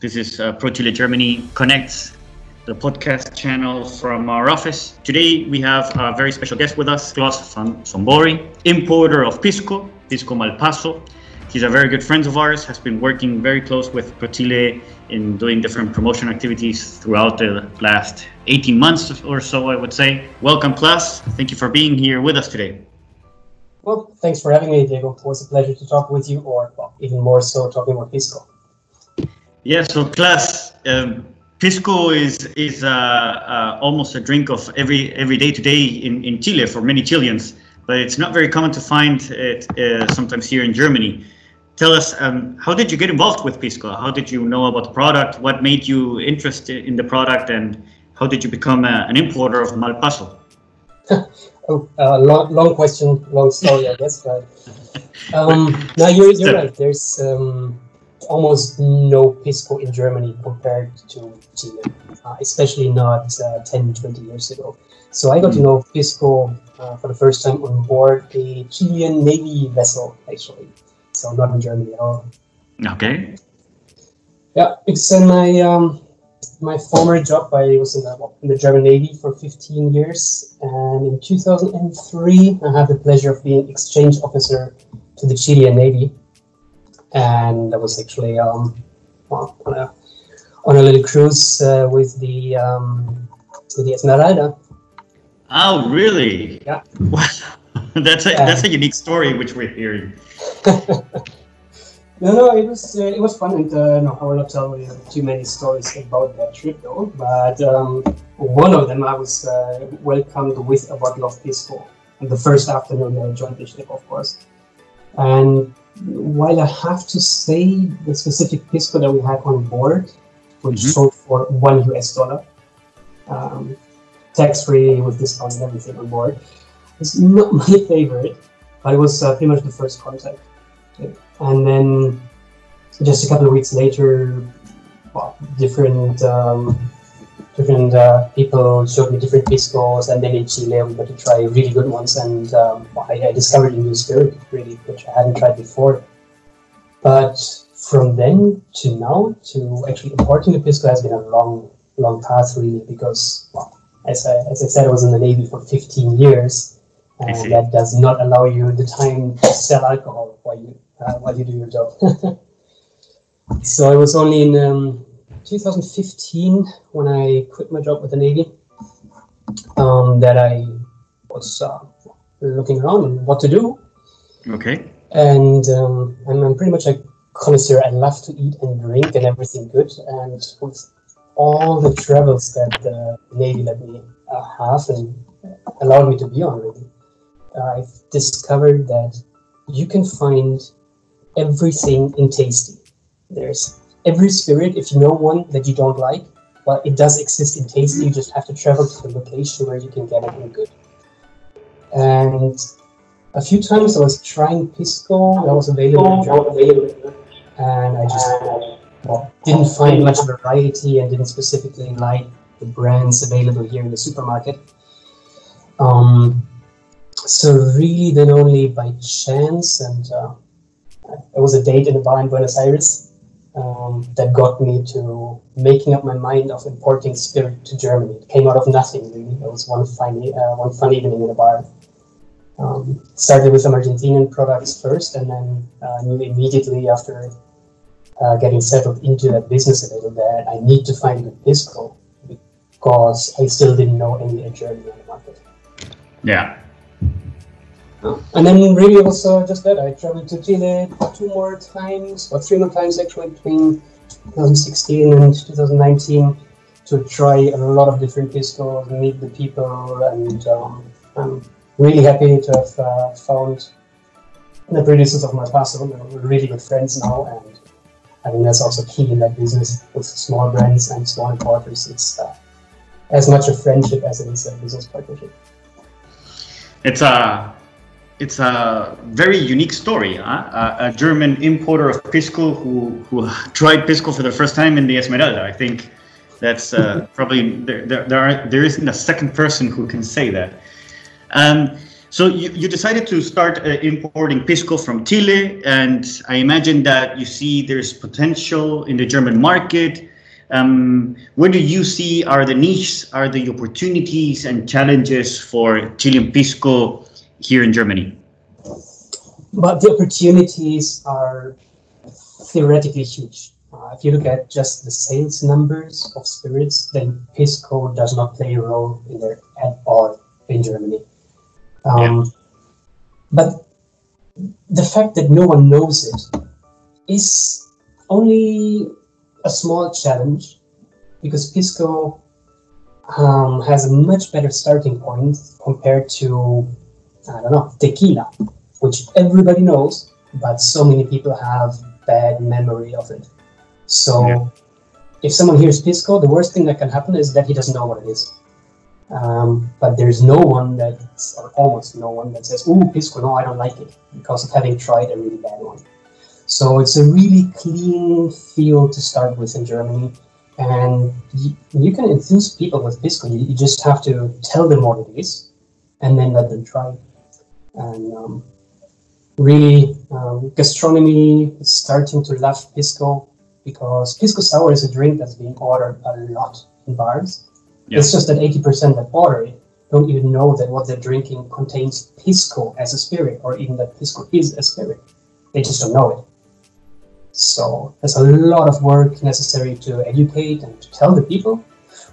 This is uh, ProChile Germany Connects, the podcast channel from our office. Today we have a very special guest with us, Klaus van Sombori, importer of Pisco, Pisco Malpaso. He's a very good friend of ours, has been working very close with ProChile in doing different promotion activities throughout the last 18 months or so, I would say. Welcome, Klaus. Thank you for being here with us today. Well, thanks for having me, Diego. It was a pleasure to talk with you, or well, even more so, talking about Pisco. Yeah, so Klaus, um, Pisco is is uh, uh, almost a drink of every every day today in, in Chile for many Chileans, but it's not very common to find it uh, sometimes here in Germany. Tell us, um, how did you get involved with Pisco? How did you know about the product? What made you interested in the product, and how did you become a, an importer of Malpaso? Oh, uh, long, long question, long story, I guess. But um, now you're, you're right. There's um, almost no pisco in Germany compared to Chile, uh, especially not uh, 10, 20 years ago. So I got to know pisco uh, for the first time on board a Chilean Navy vessel, actually. So not in Germany at all. Okay. Yeah, it's in my um, my former job, I was in the, in the German Navy for 15 years, and in 2003, I had the pleasure of being exchange officer to the Chilean Navy, and I was actually um, on a on a little cruise uh, with the um, with the Esmeralda. Oh, really? Yeah. Wow. that's a that's a unique story which we're hearing. No, no, it was uh, it was fun, and uh, no, I will not tell you too many stories about that trip though. But um, one of them, I was uh, welcomed with a bottle of pisco on the first afternoon that I joined the ship, of course. And while I have to say the specific pisco that we had on board, which Mhm. sold for one US dollar, um, tax free with discount and everything on board, it's not my favorite, but it was uh, pretty much the first contact. And then just a couple of weeks later, well, different um, different uh, people showed me different piscos, and then in Chile we got to try really good ones, and um, I, I discovered a new spirit really, which I hadn't tried before. But from then to now, to actually importing the pisco has been a long, long path really, because well, as I, as I said, I was in the Navy for 15 years, and that does not allow you the time to sell alcohol while you uh, while you do your job. so I was only in um, 2015 when I quit my job with the Navy um, that I was uh, looking around and what to do. Okay. And um, I'm, I'm pretty much a connoisseur. I love to eat and drink and everything good. And with all the travels that the Navy let me uh, have and allowed me to be on, really, uh, I've discovered that you can find everything in tasty. There's every spirit, if you know one that you don't like, well, it does exist in tasty. You just have to travel to the location where you can get it in good. And a few times I was trying pisco that was available and I just didn't find much variety and didn't specifically like the brands available here in the supermarket. Um, so really, then only by chance, and uh, it was a date in a bar in Buenos Aires um, that got me to making up my mind of importing spirit to Germany. It came out of nothing, really. It was one fun, uh, one fun evening in a bar. Um, started with some Argentinian products first, and then uh, knew immediately after uh, getting settled into that business a little that I need to find a good pisco because I still didn't know any in Germany on the market. Yeah. And then really uh, just that I traveled to Chile two more times, or three more times actually between 2016 and 2019 to try a lot of different piscos, meet the people, and um, I'm really happy to have uh, found the producers of Malpaso. We're really good friends now, and I think that's also key in that business with small brands and small importers. It's uh, as much a friendship as it is a business partnership. It's a it's a very unique story. Huh? A, a German importer of pisco who who tried pisco for the first time in the Esmeralda. I think that's uh, probably there, there, there, are, there isn't a second person who can say that. Um, So you, you decided to start uh, importing pisco from Chile, and I imagine that you see there's potential in the German market. Um, where do you see are the niches, are the opportunities and challenges for Chilean pisco here in Germany? But the opportunities are theoretically huge. Uh, if you look at just the sales numbers of spirits, then pisco does not play a role in there at all in Germany. Um, yeah. But the fact that no one knows it is only a small challenge because Pisco um, has a much better starting point compared to, I don't know, tequila, which everybody knows, but so many people have bad memory of it. So yeah. if someone hears Pisco, the worst thing that can happen is that he doesn't know what it is. Um, but there's no one that, or almost no one that says, "Oh, Pisco, no, I don't like it," because of having tried a really bad one. So it's a really clean field to start with in Germany, and you, you can enthuse people with Pisco. You, you, just have to tell them what it is, and then let them try. And um, really, um, gastronomy is starting to love Pisco because Pisco sour is a drink that's being ordered a lot in bars yeah. It's just that 80% that order it don't even know that what they're drinking contains pisco as a spirit, or even that pisco is a spirit. They just don't know it. So there's a lot of work necessary to educate and to tell the people,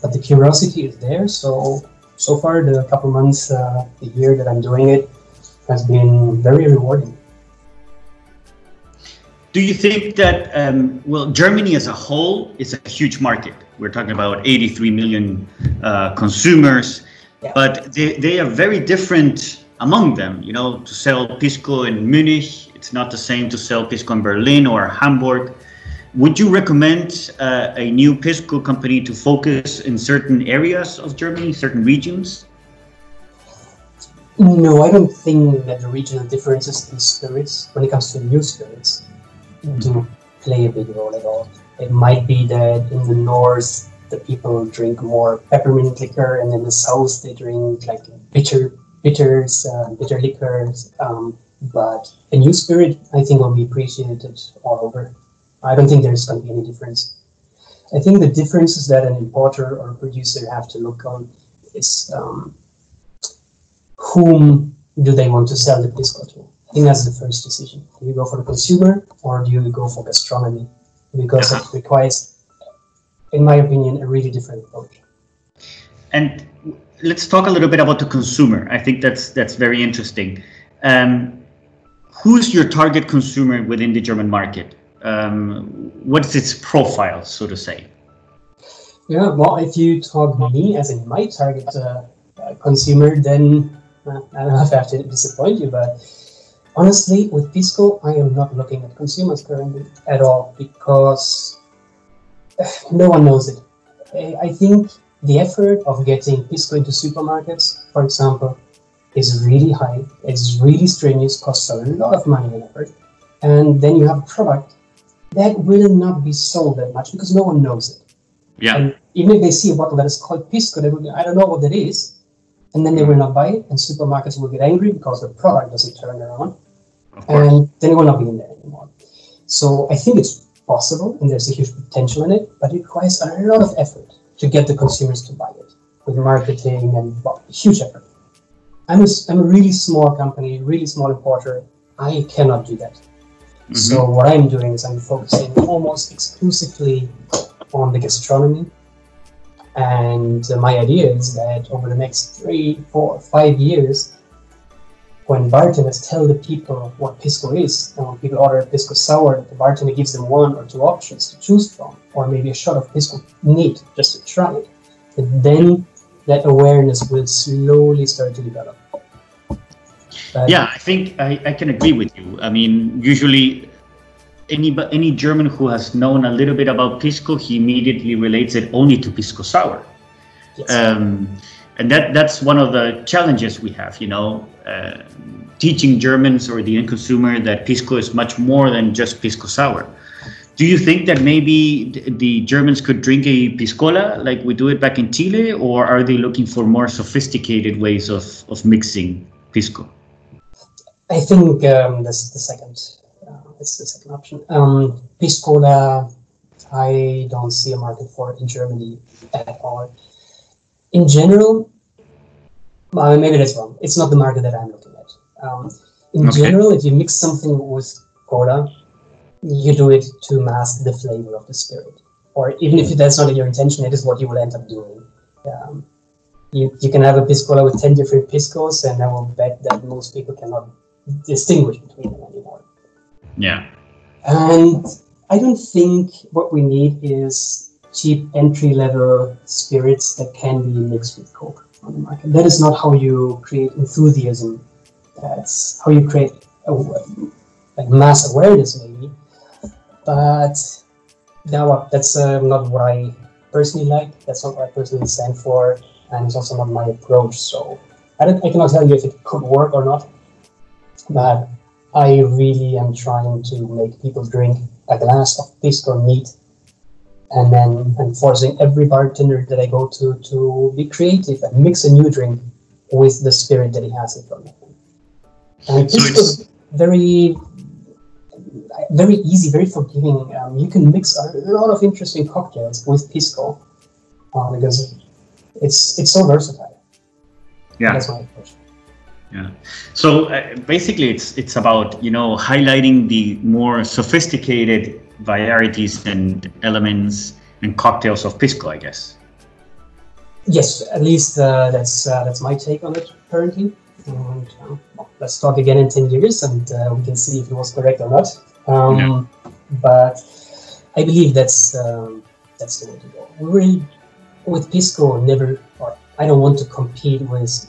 but the curiosity is there. So so far, the couple months, uh, the year that I'm doing it, has been very rewarding. Do you think that um, well, Germany as a whole is a huge market? We're talking about 83 million uh, consumers, yeah. but they, they are very different among them. You know, to sell pisco in Munich, it's not the same to sell pisco in Berlin or Hamburg. Would you recommend uh, a new pisco company to focus in certain areas of Germany, certain regions? No, I don't think that the regional differences in spirits, when it comes to new spirits, do play a big role at all. It might be that in the north the people drink more peppermint liquor, and in the south they drink like bitter bitters, uh, bitter liquors. Um, but a new spirit, I think, will be appreciated all over. I don't think there's going to be any difference. I think the difference is that an importer or a producer have to look on is um, whom do they want to sell the pisco to. I think that's the first decision. Do you go for the consumer or do you go for gastronomy? Because it requires, in my opinion, a really different approach. And let's talk a little bit about the consumer. I think that's that's very interesting. Um, who's your target consumer within the German market? Um, what's its profile, so to say? Yeah, well, if you talk me as in my target uh, consumer, then I don't know if I have to disappoint you, but honestly, with Pisco, I am not looking at consumers currently at all because no one knows it. I think the effort of getting Pisco into supermarkets, for example, is really high. It's really strenuous, costs a lot of money and effort. And then you have a product that will not be sold that much because no one knows it. Yeah. And even if they see a bottle that is called Pisco, they will go, I don't know what that is. And then they will not buy it, and supermarkets will get angry because the product doesn't turn around and then it will not be in there anymore. So I think it's possible, and there's a huge potential in it, but it requires a lot of effort to get the consumers to buy it with marketing and well, huge effort. I'm a, I'm a really small company, really small importer. I cannot do that. Mm-hmm. So what I'm doing is I'm focusing almost exclusively on the gastronomy. And uh, my idea is that over the next three, four, five years, when bartenders tell the people what pisco is, and when people order pisco sour, the bartender gives them one or two options to choose from, or maybe a shot of pisco neat just to try it, and then that awareness will slowly start to develop. But yeah, I think I, I can agree with you. I mean, usually any any German who has known a little bit about pisco, he immediately relates it only to pisco sour. Yes. Um, and that that's one of the challenges we have. You know, uh, teaching Germans or the end consumer that pisco is much more than just pisco sour. Do you think that maybe the Germans could drink a piscola like we do it back in Chile, or are they looking for more sophisticated ways of, of mixing pisco? I think um, this is the second. Uh, it's the second option. Um, Piscola, I don't see a market for it in Germany at all. In general, well, maybe that's wrong. It's not the market that I'm looking at. Um, in Okay. general, if you mix something with cola, you do it to mask the flavor of the spirit. Or even if that's not your intention, it is what you will end up doing. Um, you, you can have a piscola with 10 different piscos, and I will bet that most people cannot distinguish between them anymore. Yeah. And I don't think what we need is cheap entry level spirits that can be mixed with Coke on the market. That is not how you create enthusiasm. That's how you create a, like mass awareness, maybe. But now that's uh, not what I personally like. That's not what I personally stand for, and it's also not my approach. So I, I cannot tell you if it could work or not. But I really am trying to make people drink a glass of pisco neat, and then I'm forcing every bartender that I go to to be creative and mix a new drink with the spirit that he has in front of him. And So pisco is very, very easy, very forgiving. Um, you can mix a lot of interesting cocktails with pisco uh, because it's it's so versatile. Yeah. That's my approach. Yeah. So uh, basically, it's it's about you know highlighting the more sophisticated varieties and elements and cocktails of pisco, I guess. Yes, at least uh, that's uh, that's my take on it currently. And well, let's talk again in ten years, and uh, we can see if it was correct or not. Um, Yeah. But I believe that's um, that's the way to go. We really, with pisco, never. Or I don't want to compete with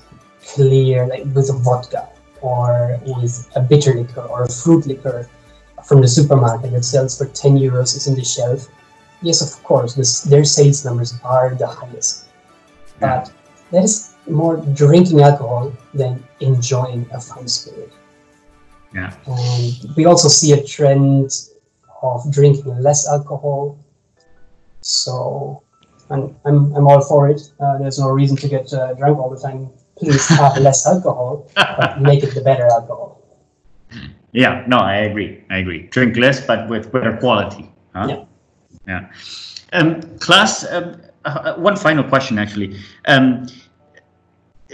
clear, like with a vodka or with a bitter liquor or a fruit liquor from the supermarket that sells for ten euros is in the shelf. Yes, of course, this, their sales numbers are the highest but that is more drinking alcohol than enjoying a fine spirit. Yeah. And we also see a trend of drinking less alcohol. So I'm, I'm, I'm all for it. Uh, there's no reason to get uh, drunk all the time. Please have less alcohol, but make it the better alcohol. Yeah. No, I agree. I agree. Drink less, but with better quality. Huh? Yeah. Yeah. Um, Klaus. Um, uh, one final question, actually. Um,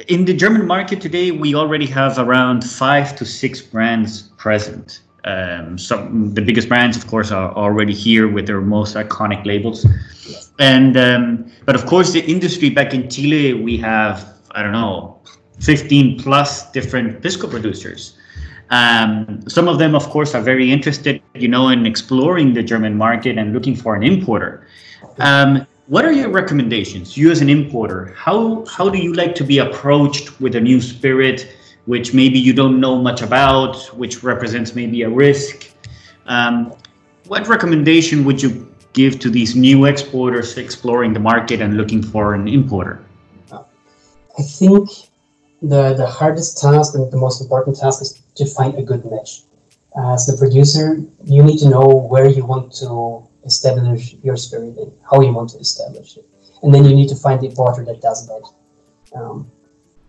in the German market today, we already have around five to six brands present. Um, some the biggest brands, of course, are already here with their most iconic labels. And um, but of course, the industry back in Chile, we have I don't know, 15 plus different pisco producers. Um, some of them, of course, are very interested, you know, in exploring the German market and looking for an importer. Um, what are your recommendations? You as an importer, how how do you like to be approached with a new spirit, which maybe you don't know much about, which represents maybe a risk? Um, what recommendation would you give to these new exporters exploring the market and looking for an importer? I think the, the hardest task and the most important task is to find a good match. As the producer, you need to know where you want to establish your spirit and how you want to establish it. And then you need to find the importer that does that. Um,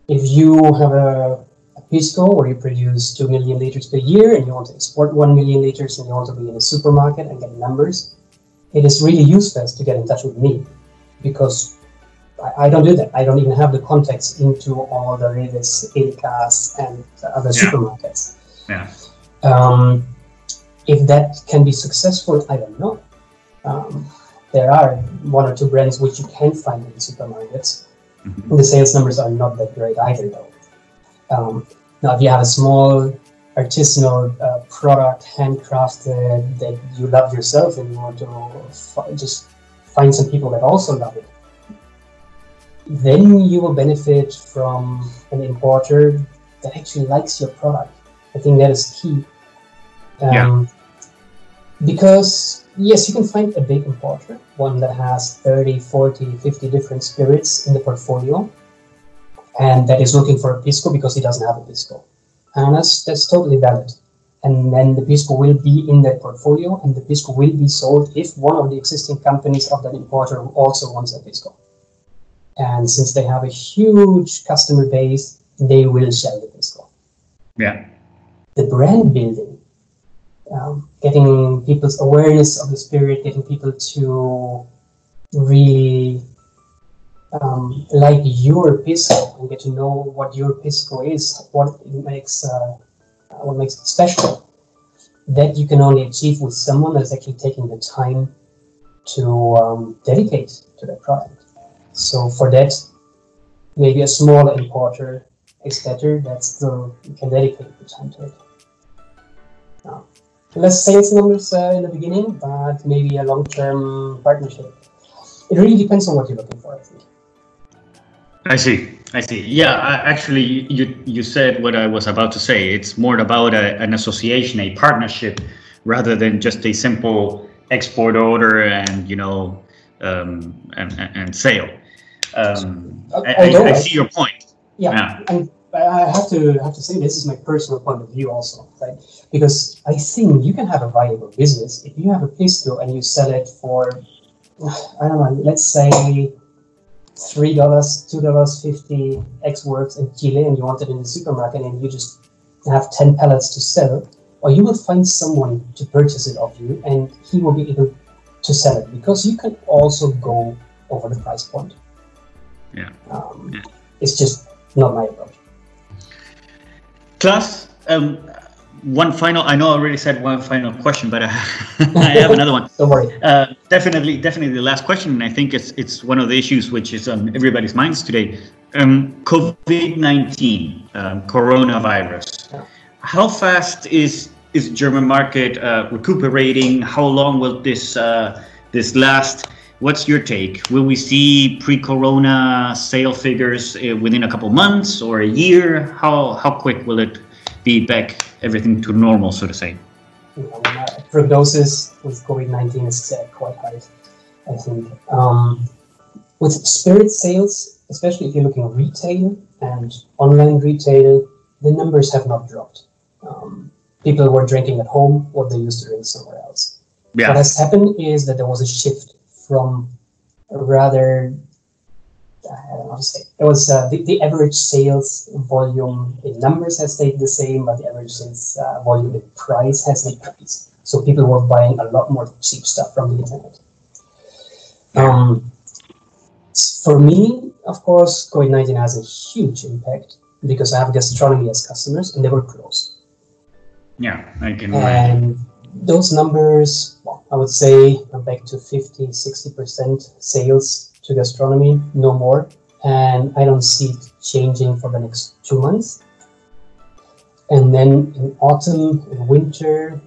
if you have a, a pisco where you produce 2 million liters per year and you want to export 1 million liters and you want to be in a supermarket and get numbers, it is really useless to get in touch with me because I, I don't do that. I don't even have the contacts into all the REWEs, Ilkas, and other Yeah. supermarkets. Yeah. Um, if that can be successful, I don't know. Um, there are one or two brands which you can find in supermarkets. Mhm. The sales numbers are not that great either, though. Um, now, if you have a small artisanal uh, product, handcrafted, that you love yourself and you want to fi- just find some people that also love it, then you will benefit from an importer that actually likes your product. I think that is key. Um, Yeah. Because, yes, you can find a big importer, one that has 30, 40, 50 different spirits in the portfolio, and that is looking for a pisco because he doesn't have a pisco. And that's, that's totally valid. And then the pisco will be in that portfolio, and the pisco will be sold if one of the existing companies of that importer also wants a pisco. And since they have a huge customer base, they will sell the pisco. Yeah. The brand building, um, getting people's awareness of the spirit, getting people to really um, like your pisco and get to know what your pisco is, what it makes, uh, what makes it special. That you can only achieve with someone that's actually taking the time to um, dedicate to that product. So for that, maybe a smaller importer is better. That still you can dedicate the time to it. Uh, less sales numbers uh, in the beginning, but maybe a long-term partnership. It really depends on what you're looking for, I think. I see. I see. Yeah, I, actually, you you said what I was about to say. It's more about a, an association, a partnership, rather than just a simple export order and you know um, and, and sale. Um, I, I, I, see your point. Yeah, yeah. and I have to have to say this is my personal point of view also, right? Because I think you can have a viable business if you have a pisco and you sell it for I don't know, let's say three dollars, two dollars fifty ex works in Chile, and you want it in the supermarket, and you just have ten pallets to sell, or you will find someone to purchase it of you, and he will be able to sell it because you can also go over the price point. Yeah. Um, yeah. It's just not my approach. Klaus, um, one final i know i already said one final question but i, I have another one don't worry uh, definitely definitely the last question and i think it's it's one of the issues which is on everybody's minds today um, covid-19 um, coronavirus yeah. how fast is is german market uh, recuperating how long will this uh, this last what's your take will we see pre-corona sale figures uh, within a couple months or a year how how quick will it be back everything to normal, so to say? Uh, prognosis with COVID 19 is quite high, I think. Um, with spirit sales, especially if you're looking retail and online retail, the numbers have not dropped. Um, people were drinking at home what they used to drink somewhere else. Yeah. What has happened is that there was a shift from a rather I don't know how to say. It was uh, the, the average sales volume in numbers has stayed the same, but the average sales uh, volume in price has increased. So people were buying a lot more cheap stuff from the internet. Um, for me, of course, COVID 19 has a huge impact because I have gastronomy as customers and they were closed. Yeah, I can And those numbers, I would say, I'm back to 50, 60% sales to gastronomy, no more. And I don't see it changing for the next two months. And then in autumn and winter,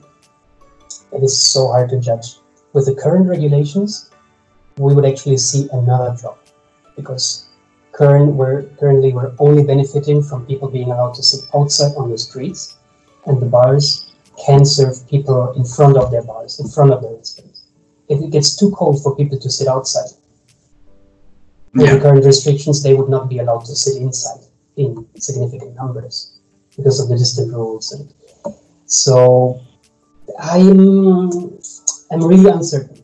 it is so hard to judge. With the current regulations, we would actually see another drop because current we're currently we're only benefiting from people being allowed to sit outside on the streets and the bars can serve people in front of their bars, in front of their restaurants. If it gets too cold for people to sit outside, with yeah. the current restrictions, they would not be allowed to sit inside in significant numbers because of the distant rules. And so I'm I'm really uncertain.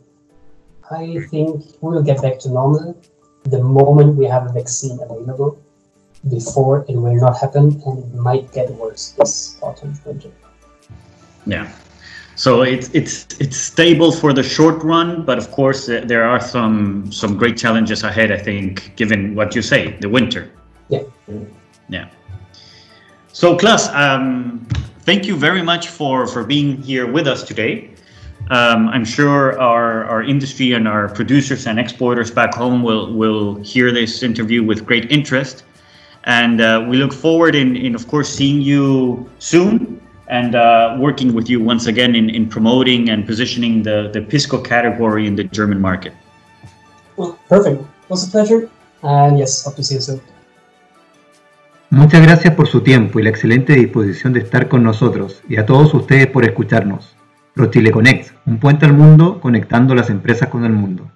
I think we will get back to normal the moment we have a vaccine available. Before it will not happen, and it might get worse this autumn winter. Yeah. So it's it's it's stable for the short run, but of course uh, there are some some great challenges ahead. I think, given what you say, the winter. Yeah. Yeah. So, Klaus, um, thank you very much for for being here with us today. Um, I'm sure our, our industry and our producers and exporters back home will will hear this interview with great interest, and uh, we look forward in in of course seeing you soon and uh, working with you once again in, in promoting and positioning the, the Pisco category in the German market. Well, perfect. It was a pleasure. And yes, hope to see you soon. Muchas gracias por su tiempo y la excelente disposición de estar con nosotros y a todos ustedes por escucharnos. ProChile Connect, un puente al mundo conectando las empresas con el mundo.